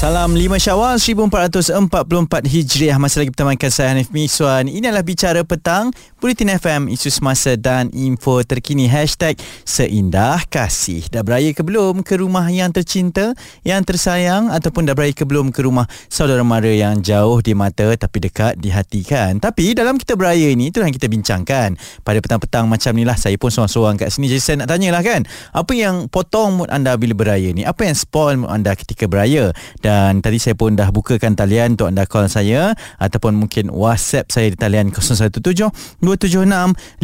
Salam 5 Syawal 1444 Hijriah. Masih lagi bertemankan saya Hanif Miswan Ini adalah Bicara Petang Bulletin FM Isu semasa dan info terkini. Hashtag Seindah Kasih. Dah beraya ke belum ke rumah yang tercinta Yang tersayang Ataupun dah beraya ke belum ke rumah Saudara mara yang jauh di mata Tapi dekat di hati kan? Tapi dalam kita beraya ini Itulah yang kita bincangkan. Pada petang-petang macam ni lah Saya pun seorang-seorang kat sini. Jadi saya nak tanyalah kan Apa yang potong mood anda bila beraya ni? Apa yang spoil mood anda ketika beraya? Dan dan tadi saya pun dah bukakan talian untuk anda call saya ataupun mungkin WhatsApp saya di talian 017-276-5656.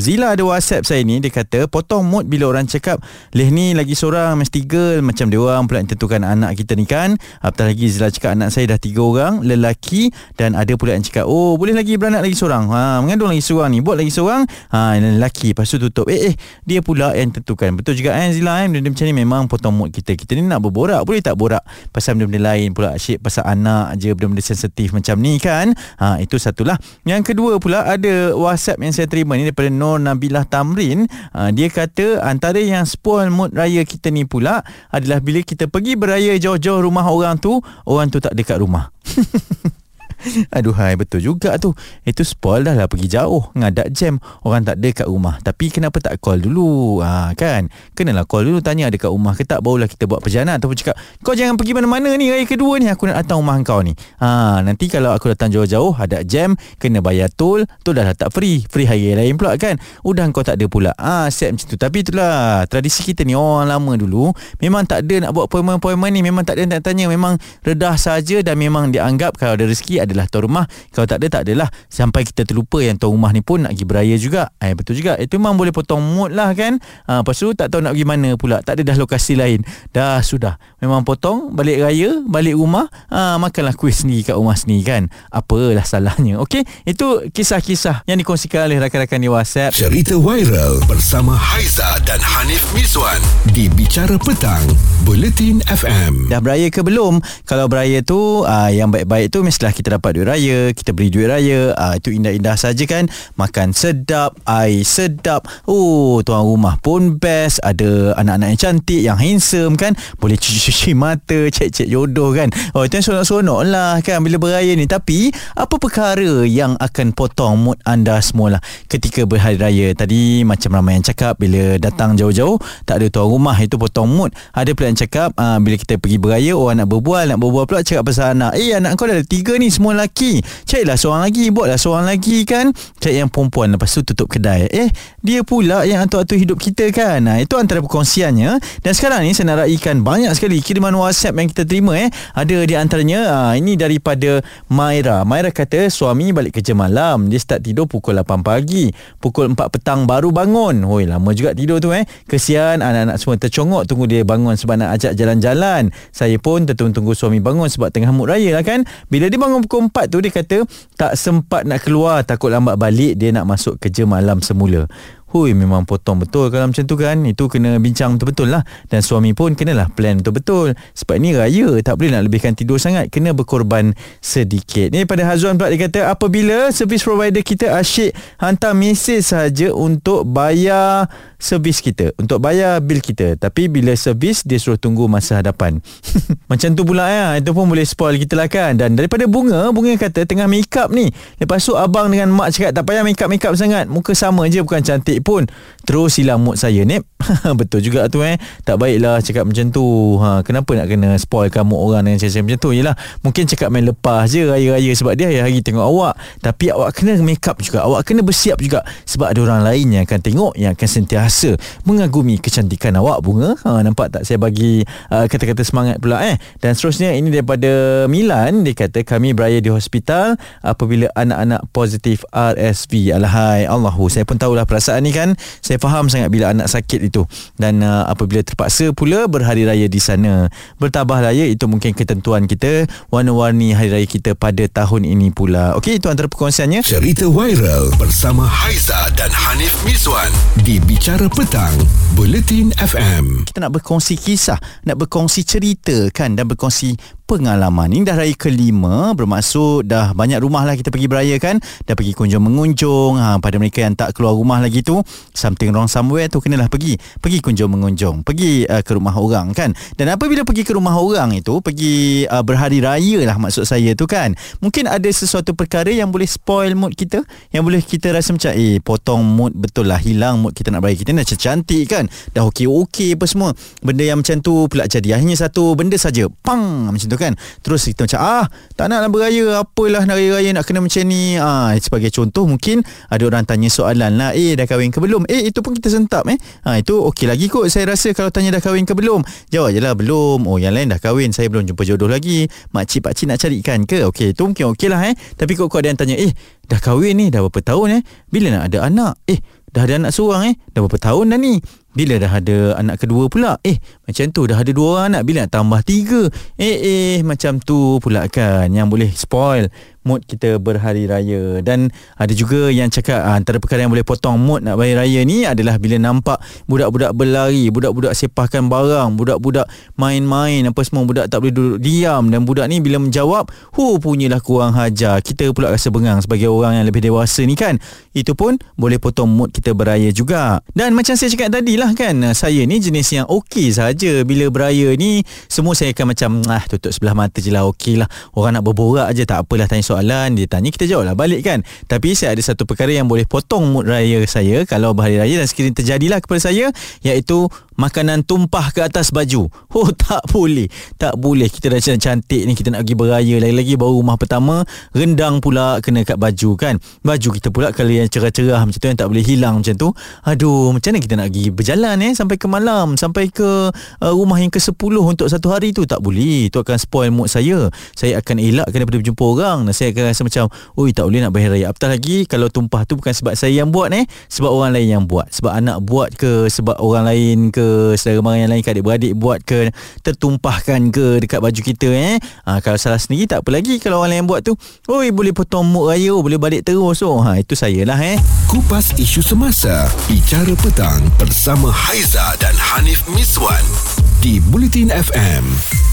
Zila ada WhatsApp saya ni dia kata potong mood bila orang cakap leh ni lagi seorang mesti girl macam dia orang pula tentukan anak kita ni kan. Apatah lagi Zila cakap anak saya dah tiga orang lelaki dan ada pula yang cakap oh boleh lagi beranak lagi seorang. Ha mengandung lagi seorang ni buat lagi seorang ha lelaki lepas tu tutup. Eh eh dia pula yang tentukan. Betul juga eh Zila eh benda macam ni memang potong mood kita. Kita ni nak berborak boleh tak borak borak pasal benda-benda lain pula asyik pasal anak je benda-benda sensitif macam ni kan? Ha, itu satulah. Yang kedua pula ada whatsapp yang saya terima ni daripada Nur Nabilah Tamrin. Ha, dia kata antara yang spoil mood raya kita ni pula adalah bila kita pergi beraya jauh-jauh rumah orang tu orang tu tak dekat rumah Aduhai betul juga tu. Itu spoil dah lah pergi jauh. Ngadak jam Orang tak ada kat rumah. Tapi kenapa tak call dulu? Ha, Kan? Kenalah call dulu Tanya ada kat rumah ke tak Barulah kita buat perjalanan. Ataupun cakap Kau jangan pergi mana-mana ni Raya kedua ni Aku nak datang rumah kau ni. Ha, Nanti kalau aku datang jauh-jauh Ada jam Kena bayar tol Tol dah, tak free. Free hari lain pula kan? Udah kau tak ada pula. Ha, Set macam tu. Tapi itulah Tradisi kita ni Orang lama dulu Memang tak ada nak buat appointment-appointment ni. Memang tak ada nak tanya. Memang redah saja Dan memang dianggap Kalau ada rezeki adalah tuan rumah. Kalau tak ada tak adalah. Sampai kita terlupa yang tuan rumah ni pun nak pergi beraya juga. Eh betul juga. Itu memang boleh potong mood lah kan? Ha, lepas tu tak tahu nak pergi mana pula. Tak ada dah lokasi lain. Dah sudah. Memang potong balik raya balik rumah. Ha, makanlah kuih sendiri kat rumah sendiri kan? Apalah salahnya. Okey, itu kisah-kisah yang dikongsikan oleh rakan-rakan di WhatsApp. Cerita viral bersama Haiza dan Hanif Miswan di Bicara Petang Bulletin FM dah beraya ke belum? Kalau beraya tu aa, ah, yang baik-baik tu mestilah kita dapat duit raya kita beri duit raya. Ah, itu indah-indah saja kan? Makan sedap air sedap. Oh tuan rumah pun best. Ada anak-anak yang cantik yang handsome kan? Boleh cuci-cuci mata cek-cek jodoh kan? Oh itu yang seronok-seronok lah kan? Bila beraya ni. Tapi apa perkara yang akan potong mood anda semua lah ketika berhari raya tadi macam ramai yang cakap bila datang jauh-jauh tak ada tuan rumah itu potong mood. Ada pula yang cakap ah, bila kita pergi beraya orang nak berbual nak berbual pula cakap pasal anak. Eh anak kau dah ada tiga ni semua lelaki. Lelaki Carilah seorang lagi Buatlah seorang lagi kan. Cari yang perempuan Lepas tu tutup kedai. Eh Dia pula yang atur-atur hidup kita kan. Nah, Itu antara perkongsiannya. Dan sekarang ni Saya nak raikan Banyak sekali kiriman whatsapp Yang kita terima eh. Ada di antaranya aa, Ini daripada Maira. Maira kata Suami balik kerja malam. Dia start tidur pukul 8 pagi. Pukul 4 petang baru bangun. Hoi lama juga tidur tu eh. Kesian anak-anak semua tercongok. Tunggu dia bangun Sebab nak ajak jalan-jalan. Saya pun tertunggu-tunggu suami bangun Sebab tengah mood raya lah kan. Bila dia bangun pukul 4 sempat tu dia kata tak sempat nak keluar takut lambat balik dia nak masuk kerja malam semula Hui memang potong betul. Kalau macam tu kan Itu kena bincang betul-betul lah. Dan suami pun kenalah plan betul-betul. Sebab ni raya Tak boleh nak lebihkan tidur sangat. Kena berkorban sedikit. Ni pada Hazwan pula dia kata Apabila service provider kita asyik Hantar mesej saja untuk bayar servis kita Untuk bayar bil kita. Tapi bila servis Dia suruh tunggu masa hadapan. Macam tu pula ya. Itu pun boleh spoil kita lah kan. Dan daripada bunga Bunga kata tengah make up ni. Lepas tu abang dengan mak cakap Tak payah make up-make up sangat. Muka sama je bukan cantik pun. Terus hilang mood saya ni betul juga tu eh. Tak baiklah cakap macam tu. Ha, kenapa nak kena spoil kamu orang dengan cakap macam tu? Yelah mungkin cakap main lepas je raya-raya sebab dia hari-hari tengok awak. Tapi awak kena make up juga. Awak kena bersiap juga sebab ada orang lain yang akan tengok yang akan sentiasa mengagumi kecantikan awak bunga. Ha, nampak tak saya bagi uh, kata-kata semangat pula eh? Dan seterusnya ini daripada Milan. Dia kata kami beraya di hospital apabila anak-anak positif RSV alahai Allahu. Saya pun tahulah perasaan ni ni kan saya faham sangat bila anak sakit itu. Dan uh, apabila terpaksa pula berhari raya di sana bertabah raya itu mungkin ketentuan kita warna-warni hari raya kita pada tahun ini pula. Okey itu antara perkongsiannya. Cerita viral bersama Haiza dan Hanif Miswan di Bicara Petang Bulletin FM kita nak berkongsi kisah nak berkongsi cerita kan dan berkongsi pengalaman. Ini dah raya kelima bermaksud dah banyak rumah lah kita pergi beraya kan. Dah pergi kunjung mengunjung. Ha, pada mereka yang tak keluar rumah lagi tu something wrong somewhere tu kenalah pergi. Pergi kunjung mengunjung. Pergi uh, ke rumah orang kan. Dan apabila pergi ke rumah orang itu pergi uh, berhari raya lah maksud saya tu kan. Mungkin ada sesuatu perkara yang boleh spoil mood kita. Yang boleh kita rasa macam eh potong mood betul lah hilang mood kita nak beraya. Kita nak cantik kan. Dah okey-okey apa semua. Benda yang macam tu pula jadi. Hanya satu benda saja. Pang macam tu kan? Terus kita macam ah tak nak nak beraya apalah nak raya-raya nak kena macam ni? Ah sebagai contoh mungkin ada orang tanya soalan lah eh dah kahwin ke belum? Eh itu pun kita sentap eh. Ah itu okey lagi kot saya rasa kalau tanya dah kahwin ke belum jawab je lah belum. Oh yang lain dah kahwin saya belum jumpa jodoh lagi. Makcik pakcik nak carikan ke? Okey itu mungkin okey lah eh. Tapi kok kau ada yang tanya eh dah kahwin ni dah berapa tahun eh? Bila nak ada anak? Eh dah ada anak seorang eh? Dah berapa tahun dah ni bila dah ada anak kedua pula? Eh macam tu. Dah ada dua orang anak. Bila nak tambah tiga? Eh eh macam tu pula kan. Yang boleh spoil mood kita berhari raya. Dan ada juga yang cakap ah, antara perkara yang boleh potong mood nak berhari raya ni adalah bila nampak budak-budak berlari budak-budak sepahkan barang budak-budak main-main apa semua budak tak boleh duduk diam. Dan budak ni bila menjawab hu punyalah kurang hajar. Kita pula rasa bengang sebagai orang yang lebih dewasa ni kan? Itu pun boleh potong mood kita beraya juga. Dan macam saya cakap tadi lah kan saya ni jenis yang okey saja. Bila beraya ni semua saya akan macam ah tutup sebelah mata je lah okey lah. Orang nak berborak aje tak apalah tanya soalan. Dia tanya kita jawab lah balik kan? Tapi saya ada satu perkara yang boleh potong mood raya saya kalau berhari raya dan sekiranya terjadilah kepada saya iaitu makanan tumpah ke atas baju. Oh tak boleh. Tak boleh kita dah cantik ni kita nak pergi beraya lagi-lagi baru rumah pertama rendang pula kena kat baju kan. Baju kita pula kalau yang cerah-cerah macam tu yang tak boleh hilang macam tu. Aduh macam mana kita nak pergi berjalan eh sampai ke malam sampai ke uh, rumah yang ke-10 untuk satu hari tu tak boleh. Itu akan spoil mood saya. Saya akan elakkan daripada berjumpa orang dan saya akan rasa macam oi tak boleh nak berhari raya. Apatah lagi kalau tumpah tu bukan sebab saya yang buat eh sebab orang lain yang buat. Sebab anak buat ke sebab orang lain ke saudara mara yang lain ke adik-beradik buat ke tertumpahkan ke dekat baju kita eh? Ha, kalau salah sendiri tak apa lagi kalau orang lain buat tu. Oi boleh potong mood raya boleh balik terus oh. Ha itu saya lah eh. Kupas isu semasa bicara petang bersama Haiza dan Hanif Miswan di Bulletin FM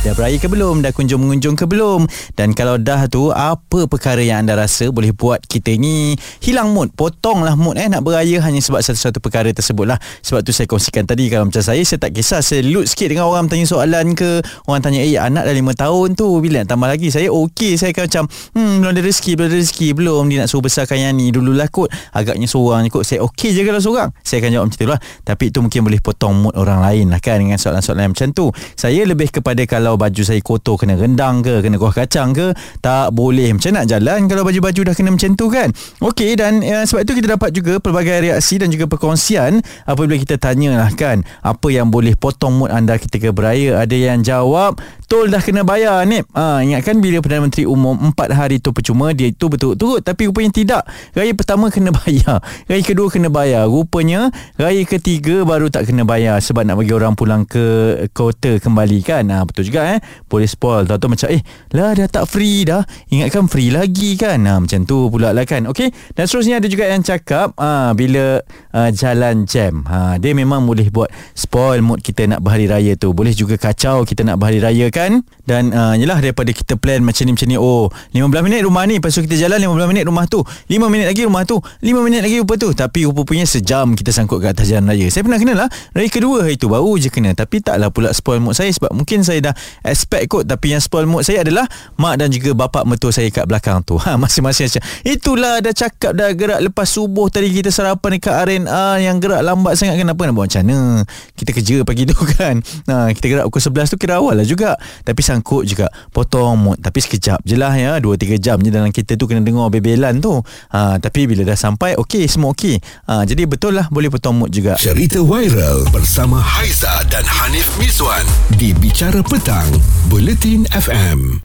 Dah beraya ke belum? Dah kunjung mengunjung ke belum? Dan kalau dah tu, apa perkara yang anda rasa boleh buat kita ni hilang mood? Potonglah mood eh nak beraya hanya sebab satu-satu perkara tersebut lah. Sebab tu saya kongsikan tadi kalau macam saya, saya tak kisah. Saya loot sikit dengan orang tanya soalan ke. Orang tanya, eh anak dah lima tahun tu, bila nak tambah lagi? Saya okey. Saya akan macam, hmm belum ada rezeki, belum ada rezeki. Belum dia nak suruh besarkan yang ni. Dululah kot. Agaknya seorang ni kot. Saya okey je kalau seorang. Saya akan jawab macam tu lah. Tapi itu mungkin boleh potong mood orang lain lah kan dengan soalan-soalan macam tu. Saya lebih kepada kalau kalau baju saya kotor kena rendang ke kena kuah kacang ke tak boleh. Macam nak jalan kalau baju-baju dah kena macam tu kan? Okey dan uh, sebab itu kita dapat juga pelbagai reaksi dan juga perkongsian apabila kita tanyalah kan apa yang boleh potong mood anda ketika beraya? Ada yang jawab tol dah kena bayar ni ha, ingatkan bila Perdana Menteri umum 4 hari tu percuma dia itu betul-betul tapi rupanya tidak. Raya pertama kena bayar raya kedua kena bayar. Rupanya raya ketiga baru tak kena bayar sebab nak bagi orang pulang ke kota kembali kan? Ha, betul juga juga eh. Boleh spoil tahu tu macam eh lah dah tak free dah. Ingatkan free lagi kan. Ha, macam tu pula lah kan. Okey dan seterusnya ada juga yang cakap ha, bila uh, jalan jam. Ha, dia memang boleh buat spoil mood kita nak berhari raya tu. Boleh juga kacau kita nak berhari raya kan? Dan uh, yelah daripada kita plan macam ni macam ni oh 15 minit rumah ni. Lepas tu kita jalan 15 minit rumah tu. 5 minit lagi rumah tu. 5 minit lagi rupa tu. Tapi rupa-rupanya sejam kita sangkut ke atas jalan raya. Saya pernah kena lah. Raya kedua hari tu baru je kena. Tapi taklah pula spoil mood saya sebab mungkin saya dah expect kot. Tapi yang spoil mood saya adalah mak dan juga bapa mertua saya kat belakang tu. Ha masing-masing macam itulah dah cakap dah gerak lepas subuh tadi kita sarapan dekat RNA yang gerak lambat sangat kenapa nak buat macam mana? Kita kerja pagi tu kan. Ha kita gerak pukul 11 tu kira awal lah juga. Tapi sangkut juga potong mood. Tapi sekejap je lah ya. 2-3 jam je dalam kita tu kena dengar bebelan tu. Ha tapi bila dah sampai okey semua okey. Ha jadi betul lah boleh potong mood juga. Cerita viral bersama Haiza dan Hanif Miswan di Bicara Petang Bulletin FM